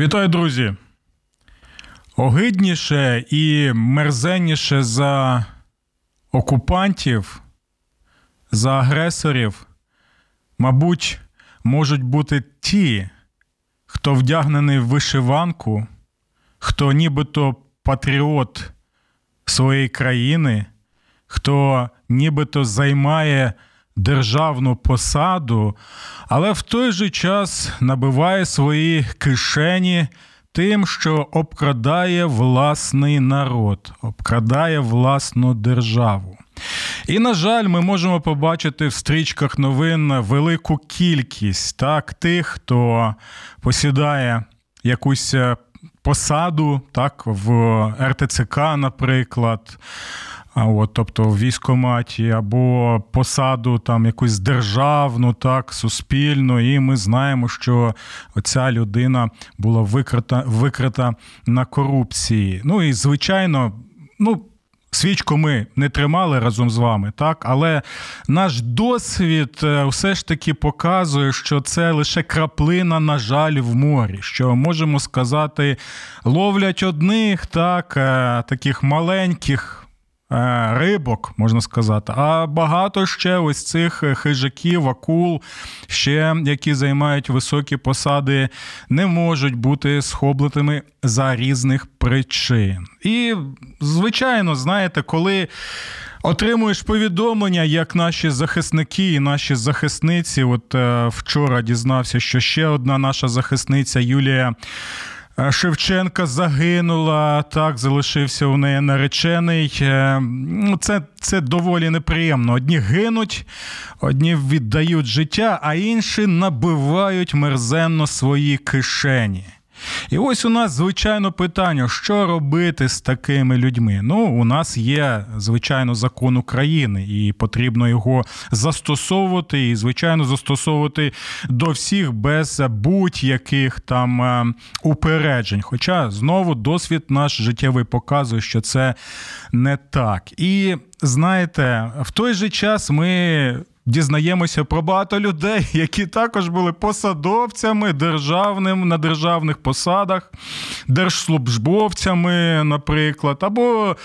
Вітаю, друзі! Огидніше і мерзенніше за окупантів, за агресорів, мабуть, можуть бути ті, хто вдягнений в вишиванку, хто нібито патріот своєї країни, хто нібито займає державну посаду, але в той же час набиває свої кишені тим, що обкрадає власний народ, обкрадає власну державу. І, на жаль, ми можемо побачити в стрічках новин велику кількість так, тих, хто посідає якусь е, посаду, так, в РТЦК, наприклад. А от, тобто в військоматі або посаду там якусь державну, так, суспільну, і ми знаємо, що ця людина була викрита, викрита на корупції. Ну і звичайно, ну. Свічку ми не тримали разом з вами, так але наш досвід е, все ж таки показує, що це лише краплина, на жаль, в морі. Що можемо сказати, ловлять одних, так, е, таких маленьких. Е, рибок, можна сказати, а багато ще ось цих хижаків, акул, ще які займають високі посади, не можуть бути схоблитими за різних причин. І, звичайно, знаєте, коли. Отримуєш повідомлення, як наші захисники і наші захисниці. От е, вчора дізнався, що ще одна наша захисниця Юлія Е, Шевченка загинула, так, залишився у неї наречений. Е, ну, це це доволі неприємно. Одні гинуть, одні віддають життя, а інші набивають мерзенно свої кишені. І ось у нас, звичайно, питання, що робити з такими людьми. Ну, у нас є, звичайно, закон України, і потрібно його застосовувати, і, звичайно, застосовувати до всіх без будь-яких там е, упереджень. Хоча знову досвід наш життєвий показує, що це не так. І знаєте, в той же час ми дізнаємося про багато людей, які також були посадовцями державним на державних посадах, держслужбовцями, наприклад, або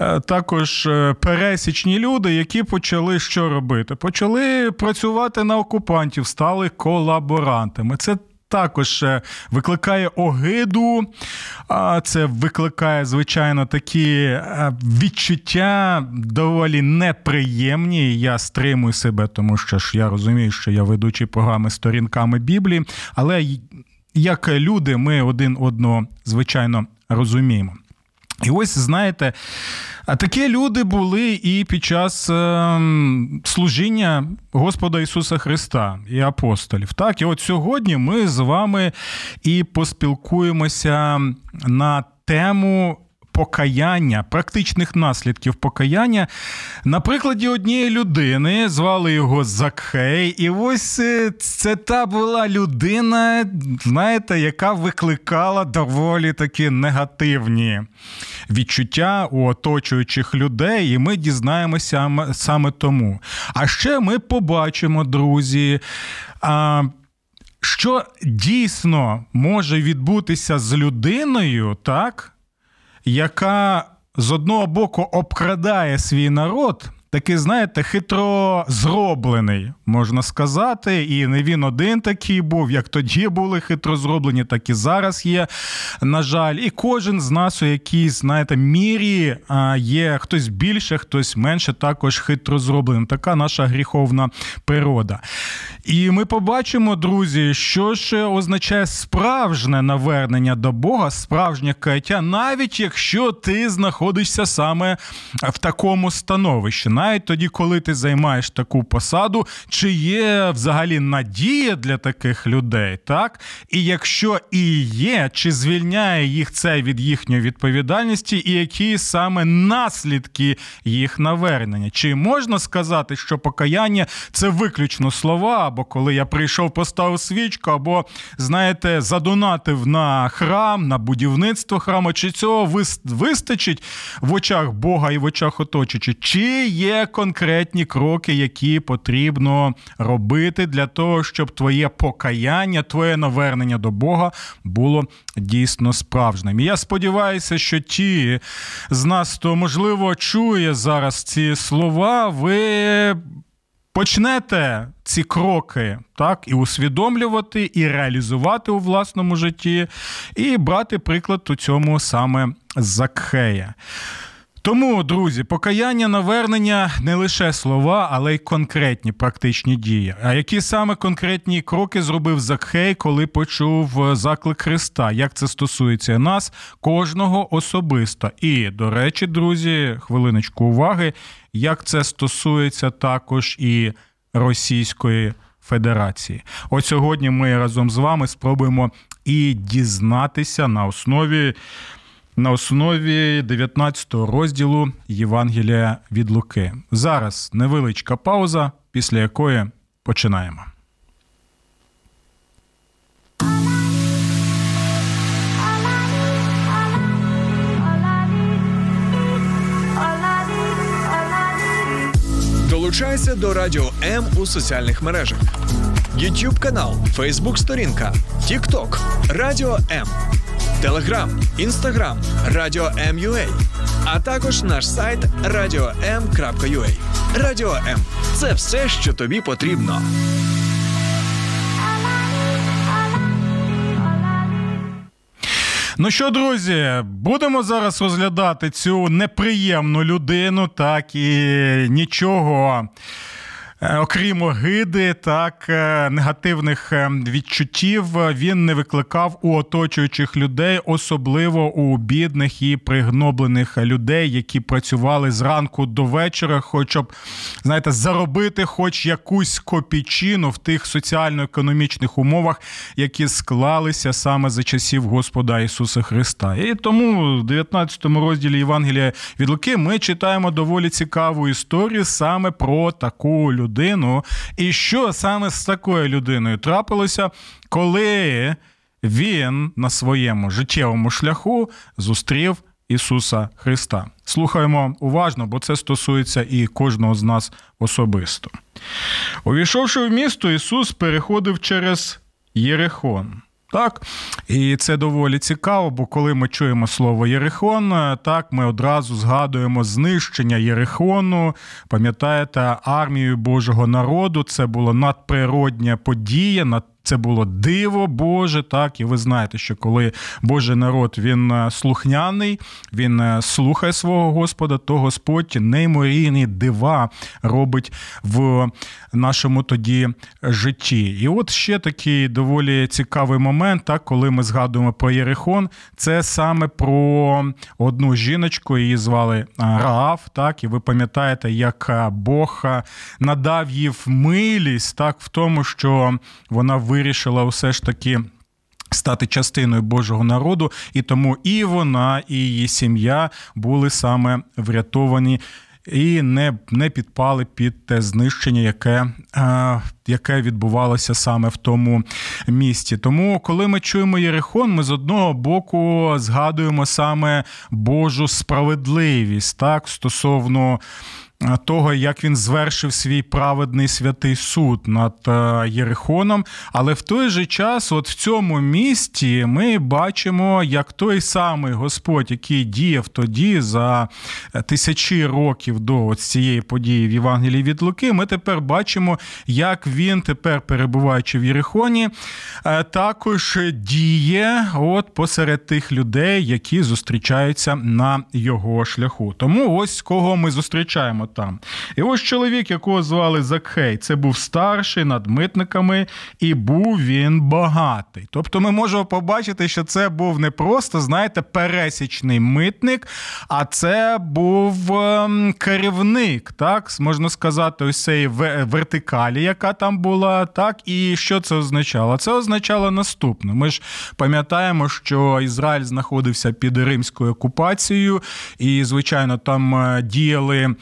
е, також е, пересічні люди, які почали що робити? Почали працювати на окупантів, стали колаборантами. Це також е, викликає огиду, це викликає, звичайно, такі е, відчуття доволі неприємні. Я стримую себе, тому що ж я розумію, що я ведучий програми сторінками Біблії, але як люди, ми один одного, звичайно, розуміємо. І ось знаєте, такі люди були і під час е, служіння Господа Ісуса Христа і апостолів. Так, і от сьогодні ми з вами і поспілкуємося на тему покаяння, практичних наслідків покаяння на прикладі однієї людини, звали його Закхей. І ось е, це та була людина, знаєте, яка викликала доволі такі негативні відчуття у оточуючих людей, і ми дізнаємося саме тому. А ще ми побачимо, друзі. А, що дійсно може відбутися з людиною, так, яка з одного боку обкрадає свій народ, такий, знаєте, хитро зроблений, можна сказати. І не він один такий був, як тоді були хитро зроблені, так і зараз є. На жаль, і кожен з нас у якійсь, знаєте, мірі є хтось більше, хтось менше, також хитро зробленим. Така наша гріховна природа. І ми побачимо, друзі, що ж означає справжнє навернення до Бога, справжнє каяття, навіть якщо ти знаходишся саме в такому становищі, навіть тоді, коли ти займаєш таку посаду, чи є взагалі надія для таких людей, так? І якщо і є, чи звільняє їх це від їхньої відповідальності, і які саме наслідки їх навернення? Чи можна сказати, що покаяння це виключно слова? Або коли я прийшов, поставив свічку, або, знаєте, задонатив на храм, на будівництво храму, чи цього вистачить в очах Бога і в очах оточуючих? Чи є конкретні кроки, які потрібно робити для того, щоб твоє покаяння, твоє навернення до Бога було дійсно справжнім? І я сподіваюся, що ті з нас, хто можливо чує зараз ці слова, ви почнете ці кроки так і усвідомлювати, і реалізувати у власному житті, і брати приклад у цьому саме Закхея. Тому, друзі, покаяння навернення не лише слова, але й конкретні практичні дії. А які саме конкретні кроки зробив Закхей, коли почув заклик Христа? Як це стосується нас, кожного особисто? І, до речі, друзі, хвилиночку уваги, як це стосується також і Російської Федерації. От сьогодні ми разом з вами спробуємо і дізнатися на основі на основі 19 розділу Євангелія від Луки. Зараз невеличка пауза, після якої починаємо. Долучайся до Радіо М у соціальних мережах: YouTube канал, Facebook сторінка, TikTok, Радіо М, Телеграм, Інстаграм, Радіо М.Ю.А. а також наш сайт radio.m.ua. Радіо М це все, що тобі потрібно. Ну що, друзі, будемо зараз розглядати цю неприємну людину, так і нічого. Е, окрім огиди, так е, негативних е, відчуттів він не викликав у оточуючих людей, особливо у бідних і пригноблених людей, які працювали зранку до вечора, хоч щоб знаєте, заробити хоч якусь копійчину в тих соціально-економічних умовах, які склалися саме за часів Господа Ісуса Христа. І тому в 19 розділі Євангелія від Луки ми читаємо доволі цікаву історію саме про таку людину людину. І що саме з такою людиною трапилося, коли він на своєму життєвому шляху зустрів Ісуса Христа? Слухаємо уважно, бо це стосується і кожного з нас особисто. Увійшовши в місто, Ісус переходив через Єрихон. Так, і це доволі цікаво, бо коли ми чуємо слово Єрихон, так ми одразу згадуємо знищення Єрихону. Пам'ятаєте, армію Божого народу це була надприродня подія, над це було диво Боже, так? І ви знаєте, що коли Божий народ він е, слухняний, він е, слухає свого Господа, то Господь неймовірні дива робить в нашому тоді житті. І от ще такий доволі цікавий момент, так, коли ми згадуємо про Єрихон, це саме про одну жіночку, її звали е, Раав, так, і ви пам'ятаєте, як Бог надав їй милість так, в тому, що вона вирішила все ж таки. Стати частиною Божого народу, і тому і вона, і її сім'я були саме врятовані і не не підпали під те знищення, яке е, яке відбувалося саме в тому місті. Тому, коли ми чуємо Єрихон, ми з одного боку згадуємо саме Божу справедливість так стосовно того, як він звершив свій праведний святий суд над е, Єрихоном. Але в той же час, от в цьому місті, ми бачимо, як той самий Господь, який діяв тоді за е, тисячі років до цієї події в Євангелії від Луки, ми тепер бачимо, як він тепер, перебуваючи в Єрихоні, е, також діє от посеред тих людей, які зустрічаються на його шляху. Тому ось кого ми зустрічаємо там. І ось чоловік, якого звали Закхей, це був старший над митниками, і був він багатий. Тобто ми можемо побачити, що це був не просто, знаєте, пересічний митник, а це був ем, керівник, так, можна сказати, ось цієї вертикалі, яка там була, так, і що це означало? Це означало наступне. Ми ж пам'ятаємо, що Ізраїль знаходився під римською окупацією, і, звичайно, там е, діяли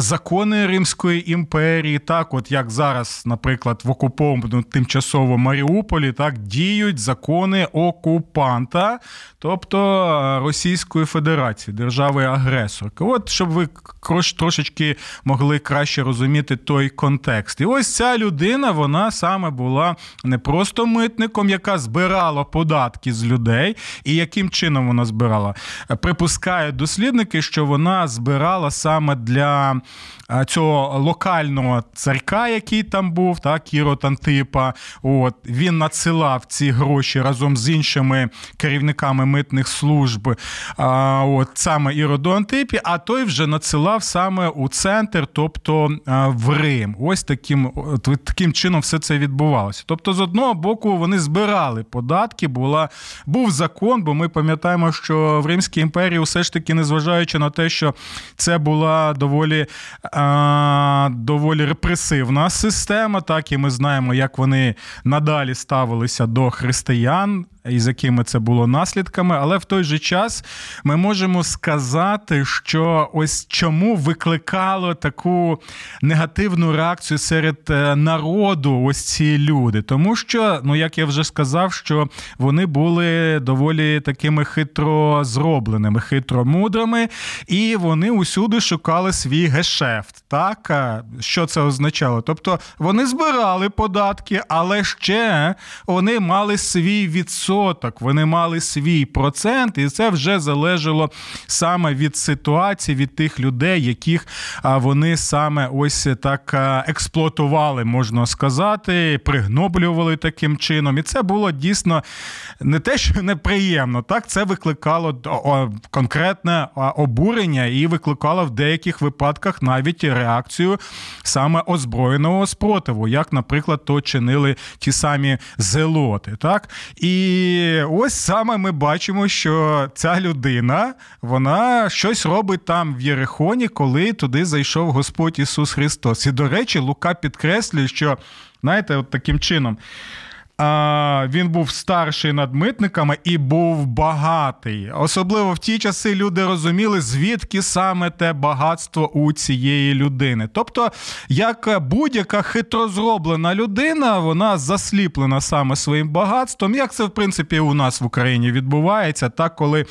закони Римської імперії, так, от як зараз, наприклад, в окупованому тимчасово Маріуполі, так діють закони окупанта, тобто е, Російської Федерації, держави-агресорки. От щоб ви трошечки могли краще розуміти той контекст. І ось ця людина, вона саме була не просто митником, яка збирала податки з людей, і яким чином вона збирала. Припускають дослідники, що вона збирала саме для цього локального царка, який там був, так, Ірод Антипа. От, Він надсилав ці гроші разом з іншими керівниками митних служб а, от, саме Іроду Антипі, а той вже надсилав саме у центр, тобто в Рим. Ось таким таким чином все це відбувалося. Тобто, з одного боку, вони збирали податки, була, був закон, бо ми пам'ятаємо, що в Римській імперії, все ж таки, незважаючи на те, що це була доволі доволі репресивна система, так і ми знаємо, як вони надалі ставилися до християн і з якими це було наслідками. Але в той же час ми можемо сказати, що ось чому викликало таку негативну реакцію серед е, народу, ось ці люди. Тому що, ну як я вже сказав, що вони були доволі такими хитро зробленими, хитро мудрими, і вони усюди шукали свій гешефт. Так, що це означало? Тобто вони збирали податки, але ще вони мали свій відсоток відсоток, вони мали свій процент, і це вже залежало саме від ситуації, від тих людей, яких вони саме ось так експлуатували, можна сказати, пригноблювали таким чином. І це було дійсно не те, що неприємно, так це викликало конкретне обурення і викликало в деяких випадках навіть реакцію саме озброєного спротиву, як, наприклад, то чинили ті самі зелоти. Так? І ось саме ми бачимо, що ця людина вона щось робить там в Єрихоні, коли туди зайшов Господь Ісус Христос. І, до речі, Лука підкреслює, що, знаєте, от таким чином він був старший над митниками і був багатий. Особливо в ті часи люди розуміли, звідки саме те багатство у цієї людини. Тобто, як будь-яка хитро зроблена людина, вона засліплена саме своїм багатством. Як це в принципі у нас в Україні відбувається, так коли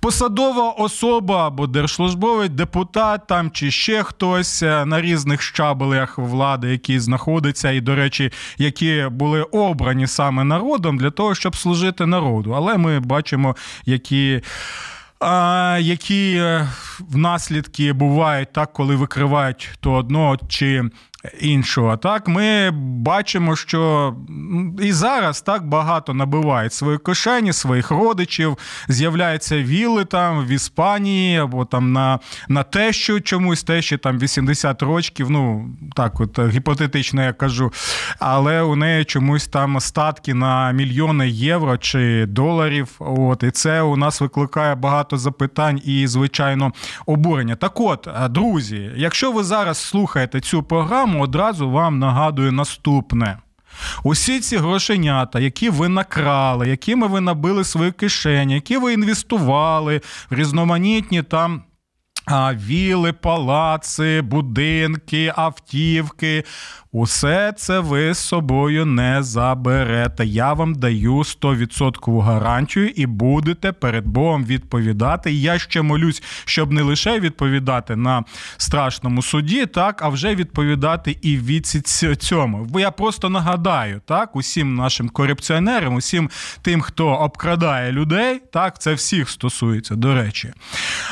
посадова особа або держслужбовий депутат там чи ще хтось е, на різних щабелях влади, які знаходяться, і, до речі, які були обрані обрані саме народом для того, щоб служити народу. Але ми бачимо, які. Які е, наслідки бувають так, коли викривають то одного чи іншого. Так, ми бачимо, що і зараз так багато набивають свої кишені, своїх родичів, з'являються віли там в Іспанії або там на на тещу чомусь, тещі там 80 років, ну так, от гіпотетично я кажу, але у неї чомусь там статки на мільйони євро чи доларів. От, І це у нас викликає багато запитань і, звичайно, обурення. Так от, друзі, якщо ви зараз слухаєте цю програму, програму одразу вам нагадую наступне. Усі ці грошенята, які ви накрали, якими ви набили свої кишені, які ви інвестували в різноманітні там. Віли, палаци, будинки, автівки, Усе це ви з собою не заберете. Я вам даю 100% гарантію і будете перед Богом відповідати. Я ще молюсь, щоб не лише відповідати на страшному суді, так, а вже відповідати і від цьому. Бо я просто нагадаю, так, усім нашим корупціонерам, усім тим, хто обкрадає людей, так, це всіх стосується, до речі.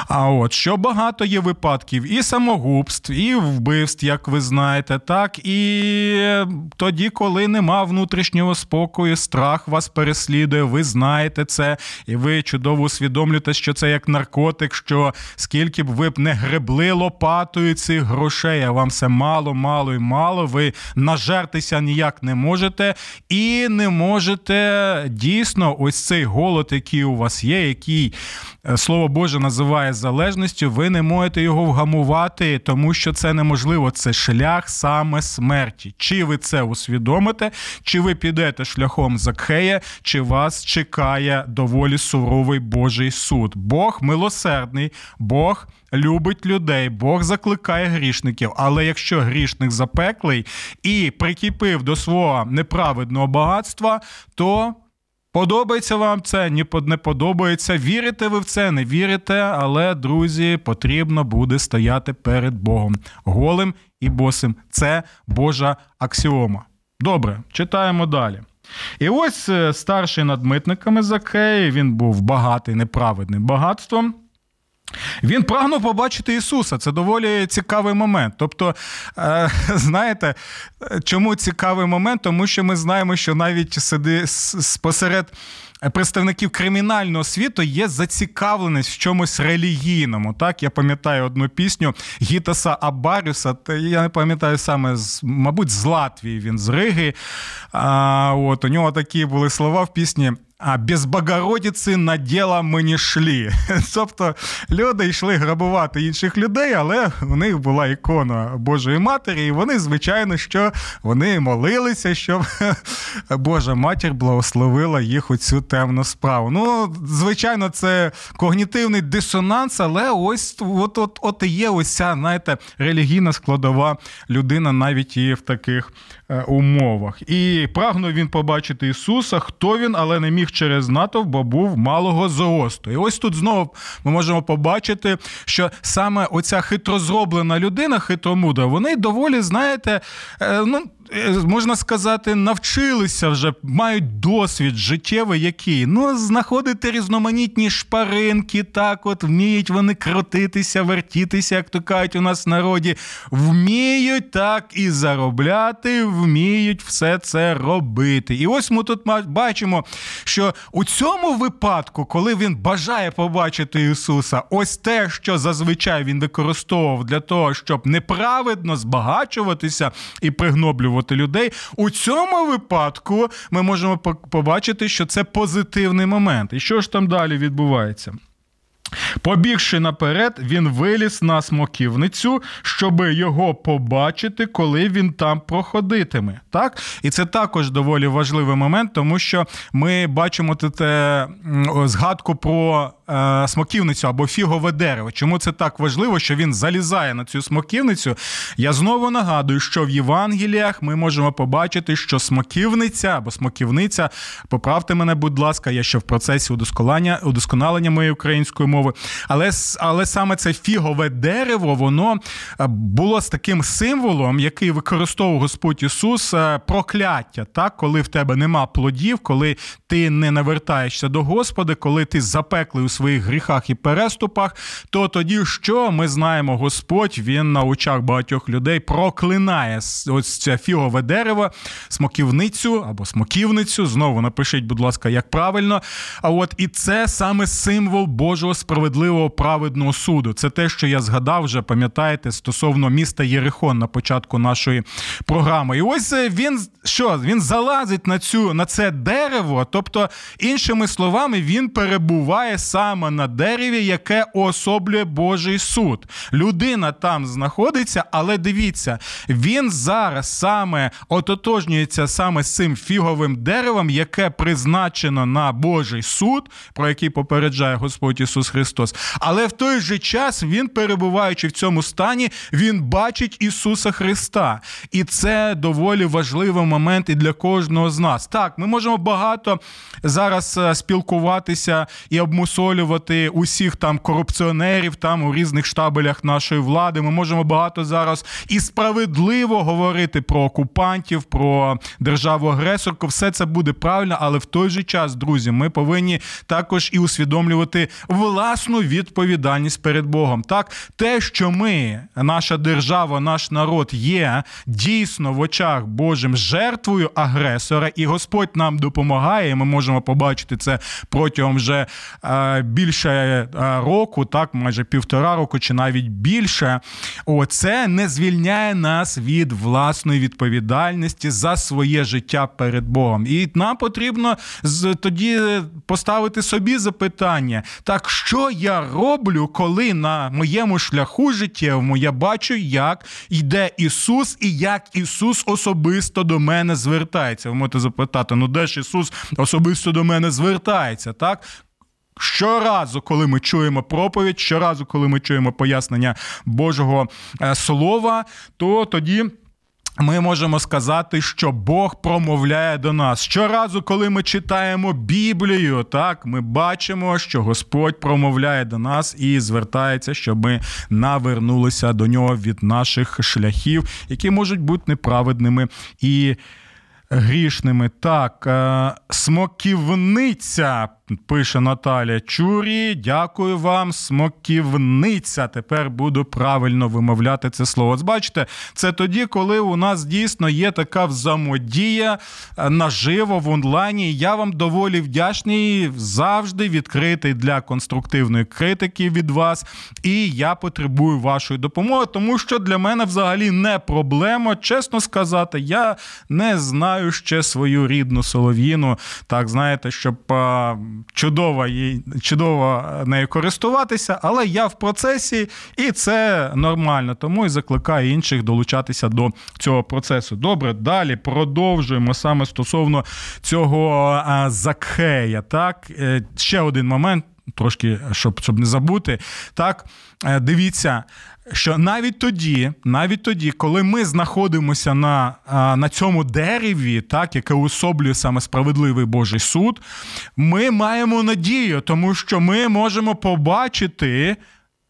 А от що багато багато є випадків і самогубств, і вбивств, як ви знаєте, так і тоді, коли нема внутрішнього спокою, страх вас переслідує, ви знаєте це, і ви чудово усвідомлюєте, що це як наркотик, що скільки б ви б не гребли лопатою цих грошей, а вам все мало, мало і мало. Ви нажертися ніяк не можете, і не можете дійсно ось цей голод, який у вас є, який е, слово Боже називає залежністю, ви не можете його вгамувати, тому що це неможливо. Це шлях саме смерті. Чи ви це усвідомите, чи ви підете шляхом Закхея, чи вас чекає доволі суровий Божий суд? Бог милосердний, Бог. Любить людей, Бог закликає грішників. Але якщо грішник запеклий і прикипив до свого неправедного багатства, то Подобається вам це, не подобається. Вірите ви в це, не вірите, але, друзі, потрібно буде стояти перед Богом голим і босим. Це Божа аксіома. Добре, читаємо далі. І ось е, старший над митниками Закей, він був багатий неправедним багатством. Він прагнув побачити Ісуса. Це доволі цікавий момент. Тобто, е, знаєте, чому цікавий момент? Тому що ми знаємо, що навіть сиди посеред представників кримінального світу є зацікавленість в чомусь релігійному. Так, я пам'ятаю одну пісню Гітаса Абарюса. Я не пам'ятаю саме мабуть, з Латвії він з Риги. А, от У нього такі були слова в пісні. А без Богородиці на діло ми не йшли. Тобто люди йшли грабувати інших людей, але у них була ікона Божої Матері, і вони, звичайно, що вони молилися, щоб Божа матір благословила їх у цю темну справу. Ну, звичайно, це когнітивний дисонанс, але ось от от, от і є ось ця, знаєте, релігійна складова людина навіть і в таких умовах. І прагнув він побачити Ісуса, хто він, але не міг через натовп, бо був малого зросту. І ось тут знову ми можемо побачити, що саме оця хитрозроблена людина, хитромудра, вони доволі, знаєте, е, ну. Е, можна сказати, навчилися вже, мають досвід життєвий який. Ну, знаходити різноманітні шпаринки, так от вміють вони крутитися, вертітися, як то кажуть у нас в народі. Вміють так і заробляти, вміють все це робити. І ось ми тут бачимо, що у цьому випадку, коли він бажає побачити Ісуса, ось те, що зазвичай він використовував для того, щоб неправедно збагачуватися і пригноблювати підтримувати людей. У цьому випадку ми можемо побачити, що це позитивний момент. І що ж там далі відбувається? Побігши наперед, він виліз на смоківницю, щоб його побачити, коли він там проходитиме. Так? І це також доволі важливий момент, тому що ми бачимо тут згадку про е, смоківницю або фігове дерево. Чому це так важливо, що він залізає на цю смоківницю? Я знову нагадую, що в Євангеліях ми можемо побачити, що смоківниця або смоківниця, поправте мене, будь ласка, я ще в процесі удосконалення моєї української мови. Але але саме це фігове дерево, воно е, було з таким символом, який використовував Господь Ісус е, прокляття, так? коли в тебе нема плодів, коли ти не навертаєшся до Господа, коли ти запеклий у своїх гріхах і переступах, то тоді що ми знаємо, Господь він на очах багатьох людей проклинає ось це фігове дерево, смоківницю або смоківницю. Знову напишіть, будь ласка, як правильно. А от і це саме символ Божого справедливого праведного суду. Це те, що я згадав вже, пам'ятаєте, стосовно міста Єрихон на початку нашої програми. І ось е, він що? Він залазить на цю на це дерево, тобто, іншими словами, він перебуває саме на дереві, яке уособлює Божий суд. Людина там знаходиться, але дивіться, він зараз саме ототожнюється саме з цим фіговим деревом, яке призначено на Божий суд, про який попереджає Господь Ісус Христос. Але в той же час він, перебуваючи в цьому стані, він бачить Ісуса Христа. І це доволі важливий момент і для кожного з нас. Так, ми можемо багато зараз е, спілкуватися і обмусолювати усіх там корупціонерів там у різних штабелях нашої влади. Ми можемо багато зараз і справедливо говорити про окупантів, про державу агресорку. Все це буде правильно, але в той же час, друзі, ми повинні також і усвідомлювати владу власну відповідальність перед Богом. Так, те, що ми, наша держава, наш народ є дійсно в очах Божим жертвою агресора, і Господь нам допомагає. Ми можемо побачити це протягом вже е, більше е, року, так, майже півтора року, чи навіть більше. Оце не звільняє нас від власної відповідальності за своє життя перед Богом. І нам потрібно тоді поставити собі запитання: так що я роблю, коли на моєму шляху життєвому я бачу, як йде Ісус, і як Ісус особисто до мене звертається. Ви можете запитати, ну де ж Ісус особисто до мене звертається? Так? Щоразу, коли ми чуємо проповідь, щоразу, коли ми чуємо пояснення Божого е, Слова, то тоді. Ми можемо сказати, що Бог промовляє до нас. Щоразу, коли ми читаємо Біблію, так ми бачимо, що Господь промовляє до нас і звертається, щоб ми навернулися до нього від наших шляхів, які можуть бути неправедними і грішними. Так, е, смоківниця Пише Наталя Чурі, дякую вам, смоківниця. Тепер буду правильно вимовляти це слово. От бачите, це тоді, коли у нас дійсно є така взаємодія е, наживо в онлайні. Я вам доволі вдячний, завжди відкритий для конструктивної критики від вас. І я потребую вашої допомоги, тому що для мене взагалі не проблема. Чесно сказати, я не знаю ще свою рідну солов'їну. Так, знаєте, щоб чудово чудово нею користуватися, але я в процесі, і це нормально. Тому і закликаю інших долучатися до цього процесу. Добре, далі продовжуємо саме стосовно цього Закхея. Так, е, ще один момент. Трошки щоб щоб не забути, так е, дивіться, що навіть тоді, навіть тоді, коли ми знаходимося на на цьому дереві, так, яке уособлює саме справедливий Божий суд, ми маємо надію, тому що ми можемо побачити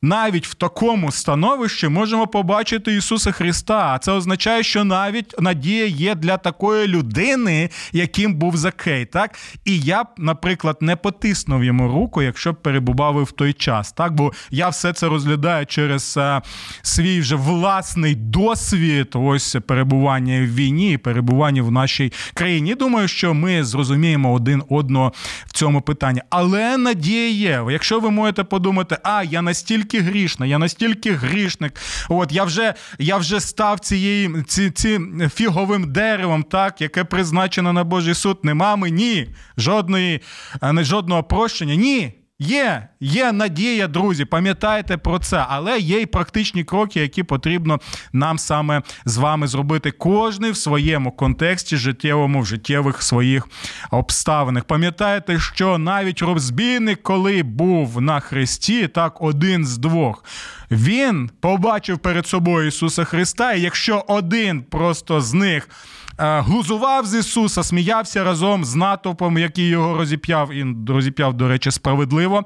навіть в такому становищі можемо побачити Ісуса Христа. А це означає, що навіть надія є для такої людини, яким був Закей. Так? І я б, наприклад, не потиснув йому руку, якщо б перебував в той час. Так? Бо я все це розглядаю через а, свій вже власний досвід, ось перебування в війні, перебування в нашій країні. Думаю, що ми зрозуміємо один одного в цьому питанні. Але надія є. Якщо ви можете подумати, а я настільки настільки грішна, я настільки грішник. От я вже я вже став цією ці, ці фіговим деревом, так, яке призначено на Божий суд. Нема мені жодної, жодного прощення. Ні. Є, є надія, друзі, пам'ятайте про це, але є й практичні кроки, які потрібно нам саме з вами зробити. Кожний в своєму контексті життєвому, в життєвих своїх обставинах. Пам'ятаєте, що навіть розбійник, коли був на хресті, так один з двох, він побачив перед собою Ісуса Христа, і якщо один просто з них. Е, глузував з Ісуса, сміявся разом з натовпом, який його розіп'яв, і розіп'яв, до речі, справедливо.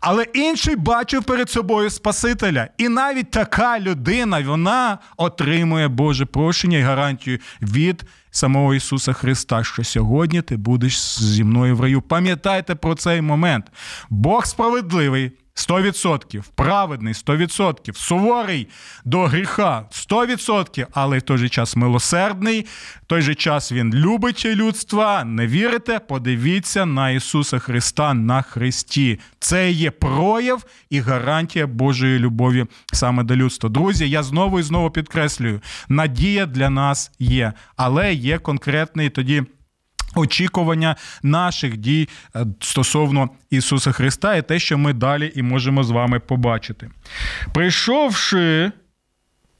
Але інший бачив перед собою Спасителя. І навіть така людина вона отримує Боже прощення і гарантію від самого Ісуса Христа, що сьогодні ти будеш зі мною в раю. Пам'ятайте про цей момент. Бог справедливий. 100%, праведний 100%, суворий до гріха 100%, але в той же час милосердний, в той же час він любить людства. Не вірите? Подивіться на Ісуса Христа на Христі. Це є прояв і гарантія Божої любові саме до людства. Друзі, я знову і знову підкреслюю: надія для нас є, але є конкретний тоді. Очікування наших дій е, стосовно Ісуса Христа і те, що ми далі і можемо з вами побачити. Прийшовши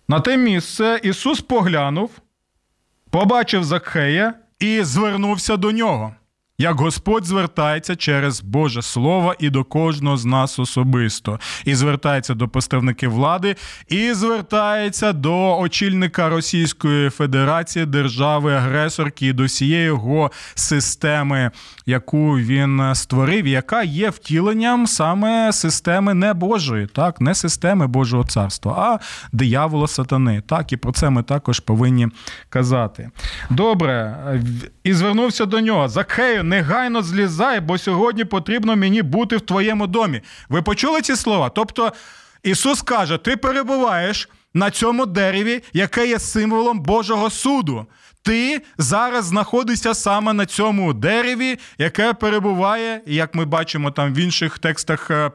на те місце, Ісус поглянув, побачив Закхея і звернувся до нього як Господь звертається через Боже Слово і до кожного з нас особисто, і звертається до представників влади, і звертається до очільника Російської Федерації, держави-агресорки, і до всієї його системи, яку він створив, яка є втіленням саме системи не Божої, так, не системи Божого царства, а диявола сатани. Так, і про це ми також повинні казати. Добре, і звернувся до нього. Закхею, негайно злізай, бо сьогодні потрібно мені бути в твоєму домі. Ви почули ці слова? Тобто Ісус каже: Ти перебуваєш на цьому дереві, яке є символом Божого суду. Ти зараз знаходишся саме на цьому дереві, яке перебуває, як ми бачимо там в інших текстах е,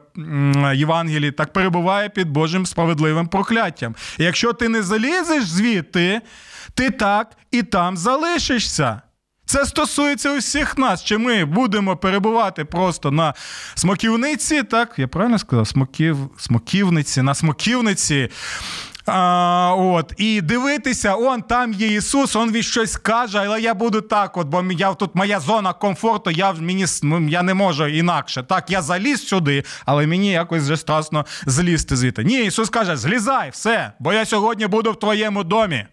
Євангелії, так перебуває під Божим справедливим прокляттям. І якщо ти не залізеш звідти, ти так і там залишишся. Це стосується усіх нас. Чи ми будемо перебувати просто на смоківниці? Так, я правильно сказав? Смоків, Смоківниці, на смоківниці. А, от, І дивитися, он там є Ісус, он він щось каже, але я буду так, от, бо я тут моя зона комфорту, я мені я не можу інакше. Так, я заліз сюди, але мені якось вже страшно злізти звідти. Ні, Ісус каже: злізай, все, бо я сьогодні буду в твоєму домі.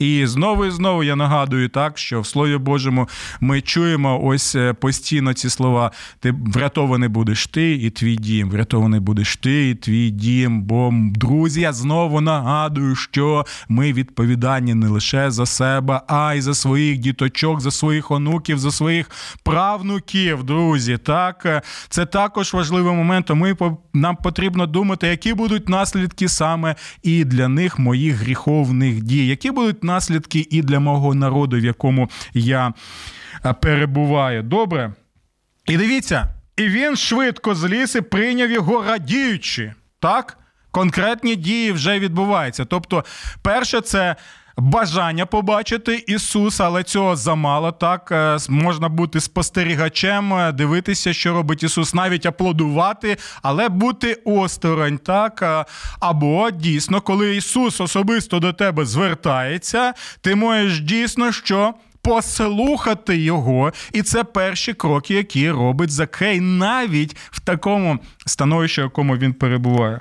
І знову і знову я нагадую так, що в Слові Божому ми чуємо ось е, постійно ці слова: ти врятований будеш ти і твій дім, врятований будеш ти і твій дім. Бо, друзі, я знову нагадую, що ми відповідальні не лише за себе, а й за своїх діточок, за своїх онуків, за своїх правнуків. Друзі, так е, це також важливий момент. Ми нам потрібно думати, які будуть наслідки саме і для них моїх гріховних дій, які будуть наслідки і для мого народу, в якому я е, перебуваю. Добре? І дивіться, і він швидко зліз і прийняв його радіючи. Так? Конкретні дії вже відбуваються. Тобто, перше, це бажання побачити Ісуса, але цього замало. Так е, можна бути спостерігачем, е, дивитися, що робить Ісус, навіть аплодувати, але бути осторонь. Так е, або дійсно, коли Ісус особисто до тебе звертається, ти можеш дійсно що послухати його, і це перші кроки, які робить Закей, навіть в такому становищі, в якому він перебуває.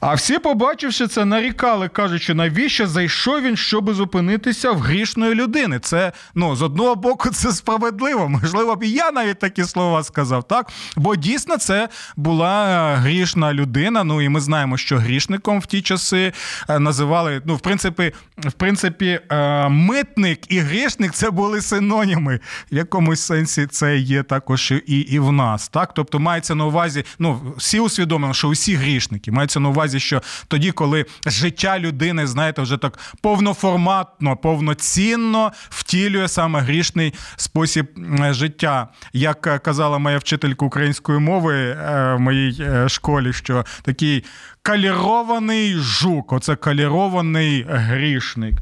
А всі, побачивши це, нарікали, кажучи, навіщо зайшов він, щоб зупинитися в грішної людини? Це ну з одного боку, це справедливо. Можливо, б і я навіть такі слова сказав, так? Бо дійсно це була грішна людина. Ну і ми знаємо, що грішником в ті часи е, називали, ну, в принципі, в принципі, е, митник і грішник це були синоніми. В якомусь сенсі це є також і і в нас. Так? Тобто мається на увазі, ну, всі усвідомлено, що усі грішники. Мається на увазі, що тоді, коли життя людини, знаєте, вже так повноформатно, повноцінно втілює саме грішний спосіб життя. Як казала моя вчителька української мови е, в моїй е, школі, що такий калірований жук, оце калірований грішник.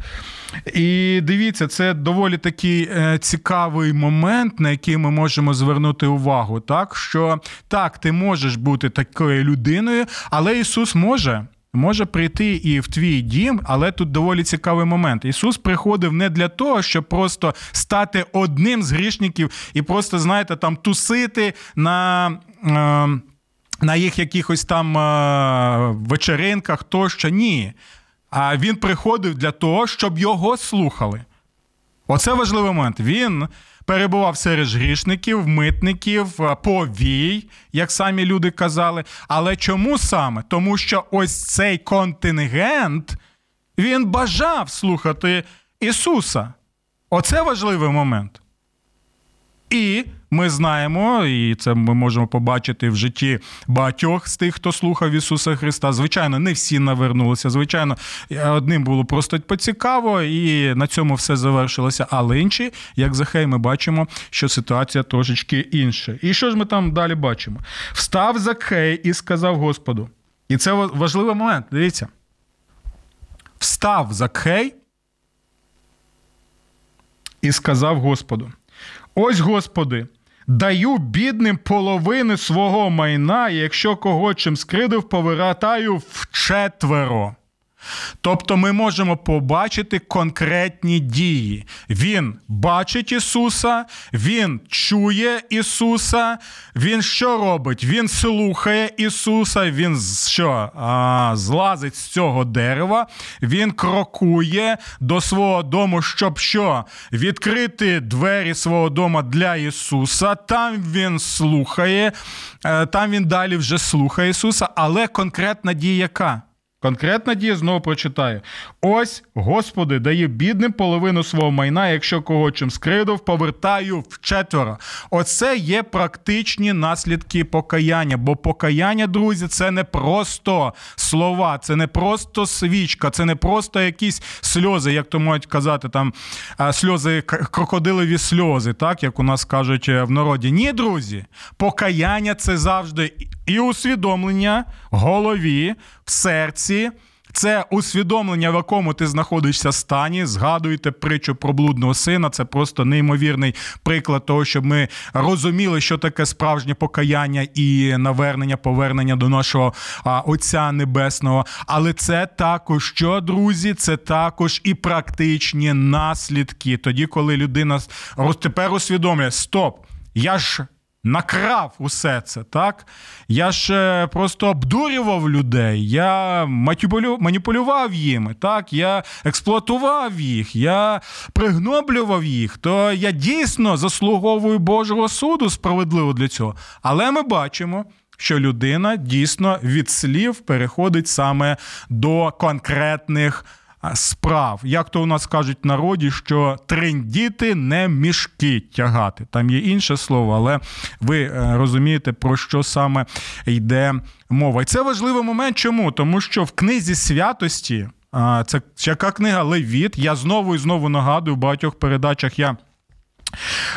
І дивіться, це доволі такий е, цікавий момент, на який ми можемо звернути увагу. Так, що так, ти можеш бути такою людиною, але Ісус може. Може прийти і в твій дім, але тут доволі цікавий момент. Ісус приходив не для того, щоб просто стати одним з грішників і просто, знаєте, там тусити на. Е, на їх якихось там е, вечеринках тощо ні. А він приходив для того, щоб його слухали. Оце важливий момент. Він перебував серед грішників, митників, е, повій, як самі люди казали. Але чому саме? Тому що ось цей контингент він бажав слухати Ісуса. Оце важливий момент. І ми знаємо, і це ми можемо побачити в житті багатьох з тих, хто слухав Ісуса Христа. Звичайно, не всі навернулися. Звичайно, одним було просто поцікаво, і на цьому все завершилося. Але інші, як Захей, ми бачимо, що ситуація трошечки інша. І що ж ми там далі бачимо? Встав Захей і сказав Господу. І це важливий момент. Дивіться. Встав Закхей і сказав Господу. Ось, Господи, даю бідним половини свого майна, і якщо кого чим скридив, повертаю вчетверо. Тобто ми можемо побачити конкретні дії. Він бачить Ісуса, Він чує Ісуса, Він що робить? Він слухає Ісуса, Він що? А, Злазить з цього дерева, Він крокує до свого дому, щоб що? Відкрити двері свого дому для Ісуса. Там Він слухає, е, там Він далі вже слухає Ісуса, але конкретна дія яка? Конкретна дія знову прочитаю. Ось, Господи, дає бідним половину свого майна, якщо кого чим скридов, повертаю вчетверо. Оце є практичні наслідки покаяння. Бо покаяння, друзі, це не просто слова, це не просто свічка, це не просто якісь сльози, як то можуть казати, там сльози, крокодилові сльози, так як у нас кажуть е, в народі. Ні, друзі, покаяння це завжди і усвідомлення в голові, в серці. Це усвідомлення, в якому ти знаходишся стані. Згадуйте притчу про блудного сина. Це просто неймовірний приклад того, щоб ми розуміли, що таке справжнє покаяння і навернення, повернення до нашого Отця Небесного. Але це також що, друзі, це також і практичні наслідки. Тоді, коли людина тепер усвідомлює, стоп, я ж накрав усе це, так? Я ж е, просто обдурював людей, я маніпулював їми, так? Я експлуатував їх, я пригноблював їх, то я дійсно заслуговую Божого суду справедливо для цього. Але ми бачимо. Що людина дійсно від слів переходить саме до конкретних справ. Як то у нас кажуть в народі, що трендіти не мішки тягати. Там є інше слово, але ви е, розумієте, про що саме йде мова. І це важливий момент. Чому? Тому що в книзі святості, це яка книга Левіт, я знову і знову нагадую в багатьох передачах я.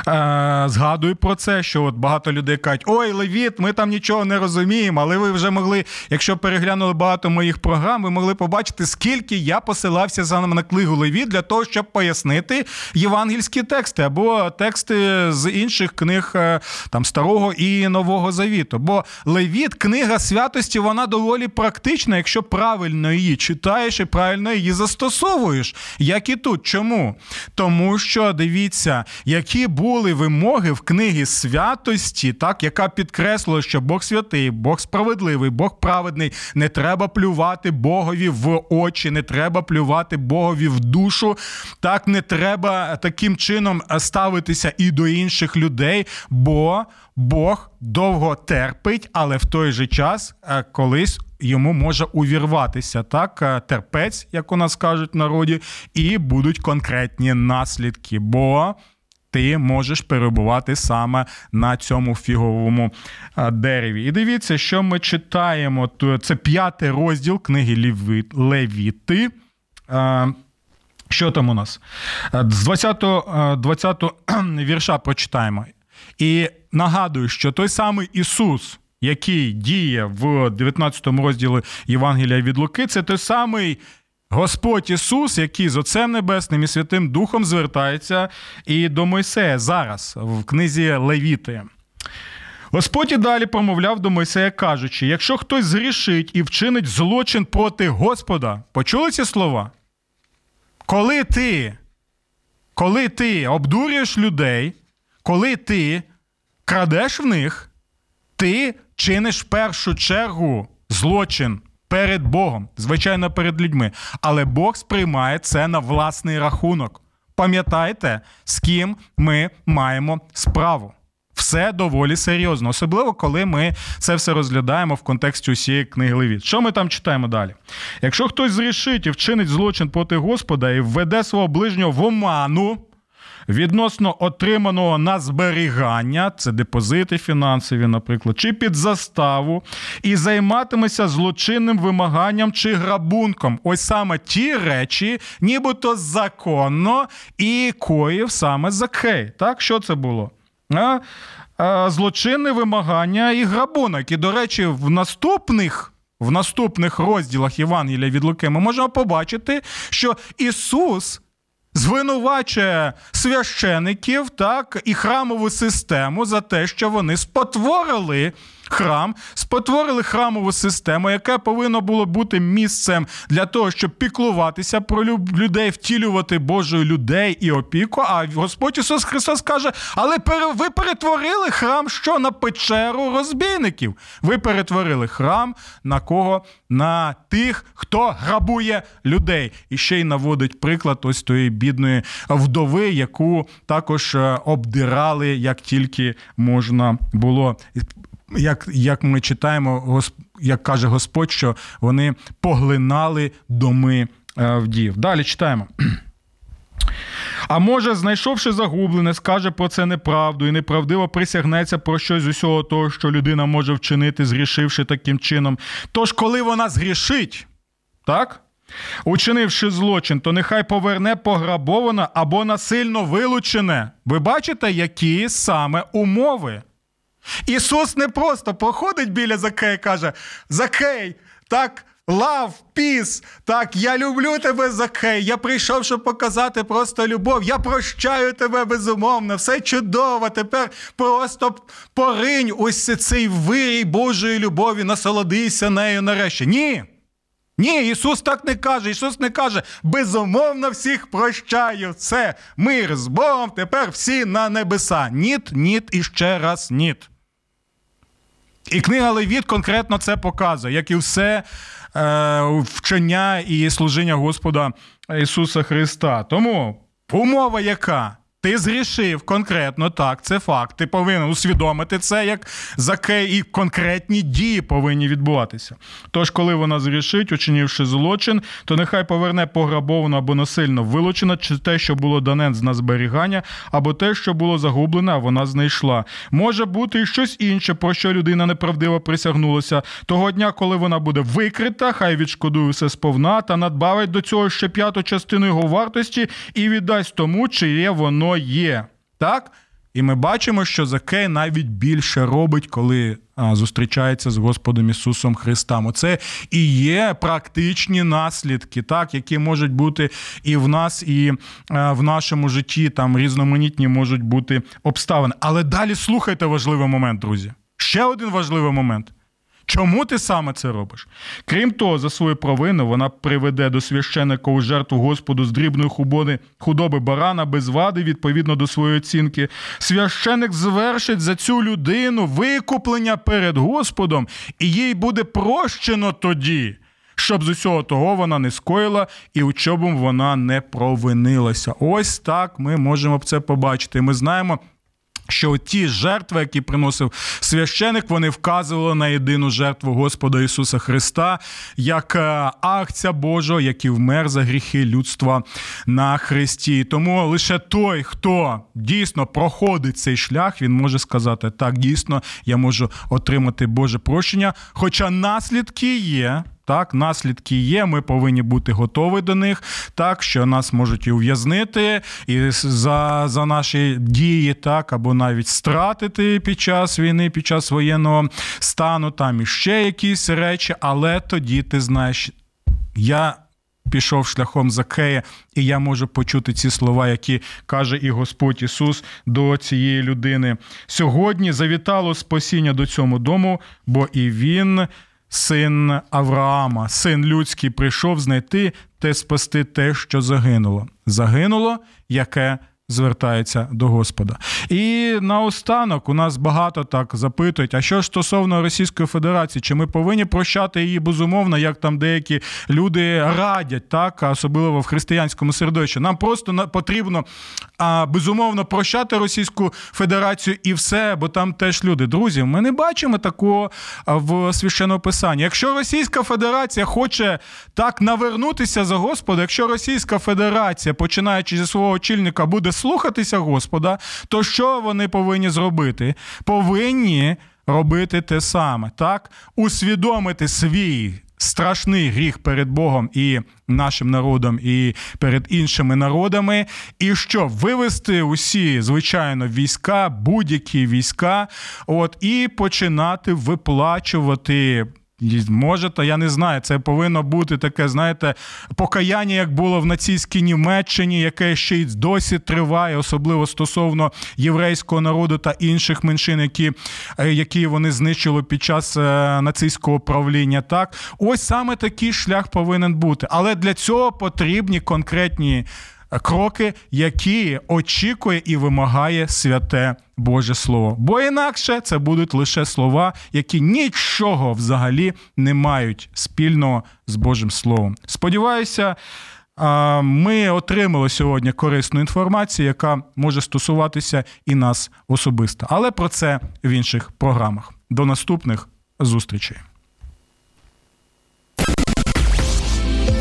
Е, Згадую про це, що от багато людей кажуть, ой, Левіт, ми там нічого не розуміємо, але ви вже могли, якщо переглянули багато моїх програм, ви могли побачити, скільки я посилався саме на книгу Левіт для того, щоб пояснити євангельські тексти або тексти з інших книг е, там Старого і Нового Завіту. Бо Левіт, книга святості, вона доволі практична, якщо правильно її читаєш і правильно її застосовуєш. Як і тут. Чому? Тому що дивіться, як які були вимоги в книгі святості, так, яка підкреслила, що Бог святий, Бог справедливий, Бог праведний. Не треба плювати Богові в очі, не треба плювати Богові в душу. Так не треба таким чином ставитися і до інших людей, бо Бог довго терпить, але в той же час е, колись. Йому може увірватися так, е, терпець, як у нас кажуть в народі, і будуть конкретні наслідки. Бо ти можеш перебувати саме на цьому фіговому дереві. І дивіться, що ми читаємо. Це п'ятий розділ книги Левіти. Що там у нас? З 20 20 вірша прочитаємо. І нагадую, що той самий Ісус, який діє в 19 розділі Євангелія від Луки, це той самий Господь Ісус, який з Отцем Небесним і Святим Духом звертається і до Мойсея зараз в книзі Левіти. Господь і далі промовляв до Мойсея, кажучи: якщо хтось зрішить і вчинить злочин проти Господа, почули ці слова? Коли ти, коли ти обдурюєш людей, коли ти крадеш в них, ти чиниш в першу чергу злочин перед Богом, звичайно, перед людьми. Але Бог сприймає це на власний рахунок. Пам'ятайте, з ким ми маємо справу. Все доволі серйозно, особливо коли ми це все розглядаємо в контексті усієї книги Левіт. Що ми там читаємо далі? Якщо хтось зрішить і вчинить злочин проти Господа і введе свого ближнього в оману, відносно отриманого на зберігання, це депозити фінансові, наприклад, чи під заставу, і займатиметься злочинним вимаганням чи грабунком. Ось саме ті речі, нібито законно, і коїв саме Закхей. Так, що це було? А? Злочинне вимагання і грабунок. І, до речі, в наступних. В наступних розділах Євангелія від Луки ми можемо побачити, що Ісус звинувачує священиків так і храмову систему за те, що вони спотворили храм, спотворили храмову систему, яка повинна було бути місцем для того, щоб піклуватися про людей, втілювати Божою людей і опіку. А Господь Ісус Христос каже: але ви перетворили храм що на печеру розбійників. Ви перетворили храм на кого? На тих, хто грабує людей. І ще й наводить приклад ось тої бідної вдови, яку також е, обдирали як тільки можна було як як ми читаємо, як каже Господь, що вони поглинали доми е, вдів. Далі читаємо. А може, знайшовши загублене, скаже про це неправду і неправдиво присягнеться про щось з усього того, що людина може вчинити, згрішивши таким чином. Тож, коли вона згрішить, так? Учинивши злочин, то нехай поверне пограбоване або насильно вилучене. Ви бачите, які саме умови? Ісус не просто проходить біля Закея і каже: Закей, так. Лав, піс, так, я люблю тебе, Закей. Я прийшов, щоб показати просто любов. Я прощаю тебе безумовно, все чудово. Тепер просто поринь ось цей вирій Божої любові, насолодися нею нарешті. Ні. Ні, Ісус так не каже. Ісус не каже, безумовно всіх прощаю. Це мир з Богом, тепер всі на небеса. Ніт, ніт і ще раз ніт. І книга Левіт конкретно це показує, як і все е, вчення і служіння Господа Ісуса Христа. Тому умова яка? Ти зрішив конкретно так, це факт. Ти повинен усвідомити це, як закей, і конкретні дії повинні відбуватися. Тож, коли вона зрішить, учинивши злочин, то нехай поверне пограбовано або насильно вилучено, чи те, що було дане на зберігання, або те, що було загублене, а вона знайшла. Може бути і щось інше, про що людина неправдиво присягнулася. Того дня, коли вона буде викрита, хай відшкодує все сповна та надбавить до цього ще п'яту частину його вартості і віддасть тому, чиє воно є. Так? І ми бачимо, що Закей навіть більше робить, коли а, зустрічається з Господом Ісусом Христом. Оце і є практичні наслідки, так, які можуть бути і в нас, і а, в нашому житті. Там різноманітні можуть бути обставини. Але далі слухайте важливий момент, друзі. Ще один важливий момент. Чому ти саме це робиш? Крім того, за свою провину вона приведе до священника у жертву Господу з дрібної худоби, худоби барана без вади відповідно до своєї оцінки. Священик звершить за цю людину викуплення перед Господом, і їй буде прощено тоді. Щоб з усього того вона не скоїла і у чому вона не провинилася. Ось так ми можемо це побачити. Ми знаємо, що ті жертви, які приносив священик, вони вказували на єдину жертву Господа Ісуса Христа як е, акція Божого, який вмер за гріхи людства на Христі. Тому лише той, хто дійсно проходить цей шлях, він може сказати: так, дійсно, я можу отримати Боже прощення, хоча наслідки є. Так, наслідки є, ми повинні бути готові до них, так що нас можуть і ув'язнити і за за наші дії, так, або навіть стратити під час війни, під час воєнного стану, там іще якісь речі, але тоді ти знаєш, я. Пішов шляхом Закея, і я можу почути ці слова, які каже і Господь Ісус до цієї людини. Сьогодні завітало спасіння до цьому дому, бо і Він син Авраама, син людський, прийшов знайти те спасти те, що загинуло. Загинуло, яке звертається до Господа. І наостанок у нас багато так запитують: а що ж стосовно Російської Федерації, чи ми повинні прощати її безумовно, як там деякі люди радять, так особливо в християнському середовищі? Нам просто потрібно а, безумовно прощати Російську Федерацію і все, бо там теж люди. Друзі, ми не бачимо такого в священному писанні. Якщо Російська Федерація хоче так навернутися за Господа, якщо Російська Федерація, починаючи зі свого очільника, буде слухатися Господа, то що вони повинні зробити? Повинні робити те саме, так? Усвідомити свій. Страшний гріх перед Богом і нашим народом, і перед іншими народами, і що вивести усі, звичайно, війська, будь-які війська, от і починати виплачувати Може, то я не знаю. Це повинно бути таке, знаєте, покаяння, як було в нацистській Німеччині, яке ще й досі триває, особливо стосовно єврейського народу та інших меншин, які е, які вони знищили під час е, нацистського правління. Так, ось саме такий шлях повинен бути. Але для цього потрібні конкретні кроки, які очікує і вимагає святе Боже Слово. Бо інакше це будуть лише слова, які нічого взагалі не мають спільного з Божим Словом. Сподіваюся. ми отримали сьогодні корисну інформацію, яка може стосуватися і нас особисто. Але про це в інших програмах. До наступних зустрічей.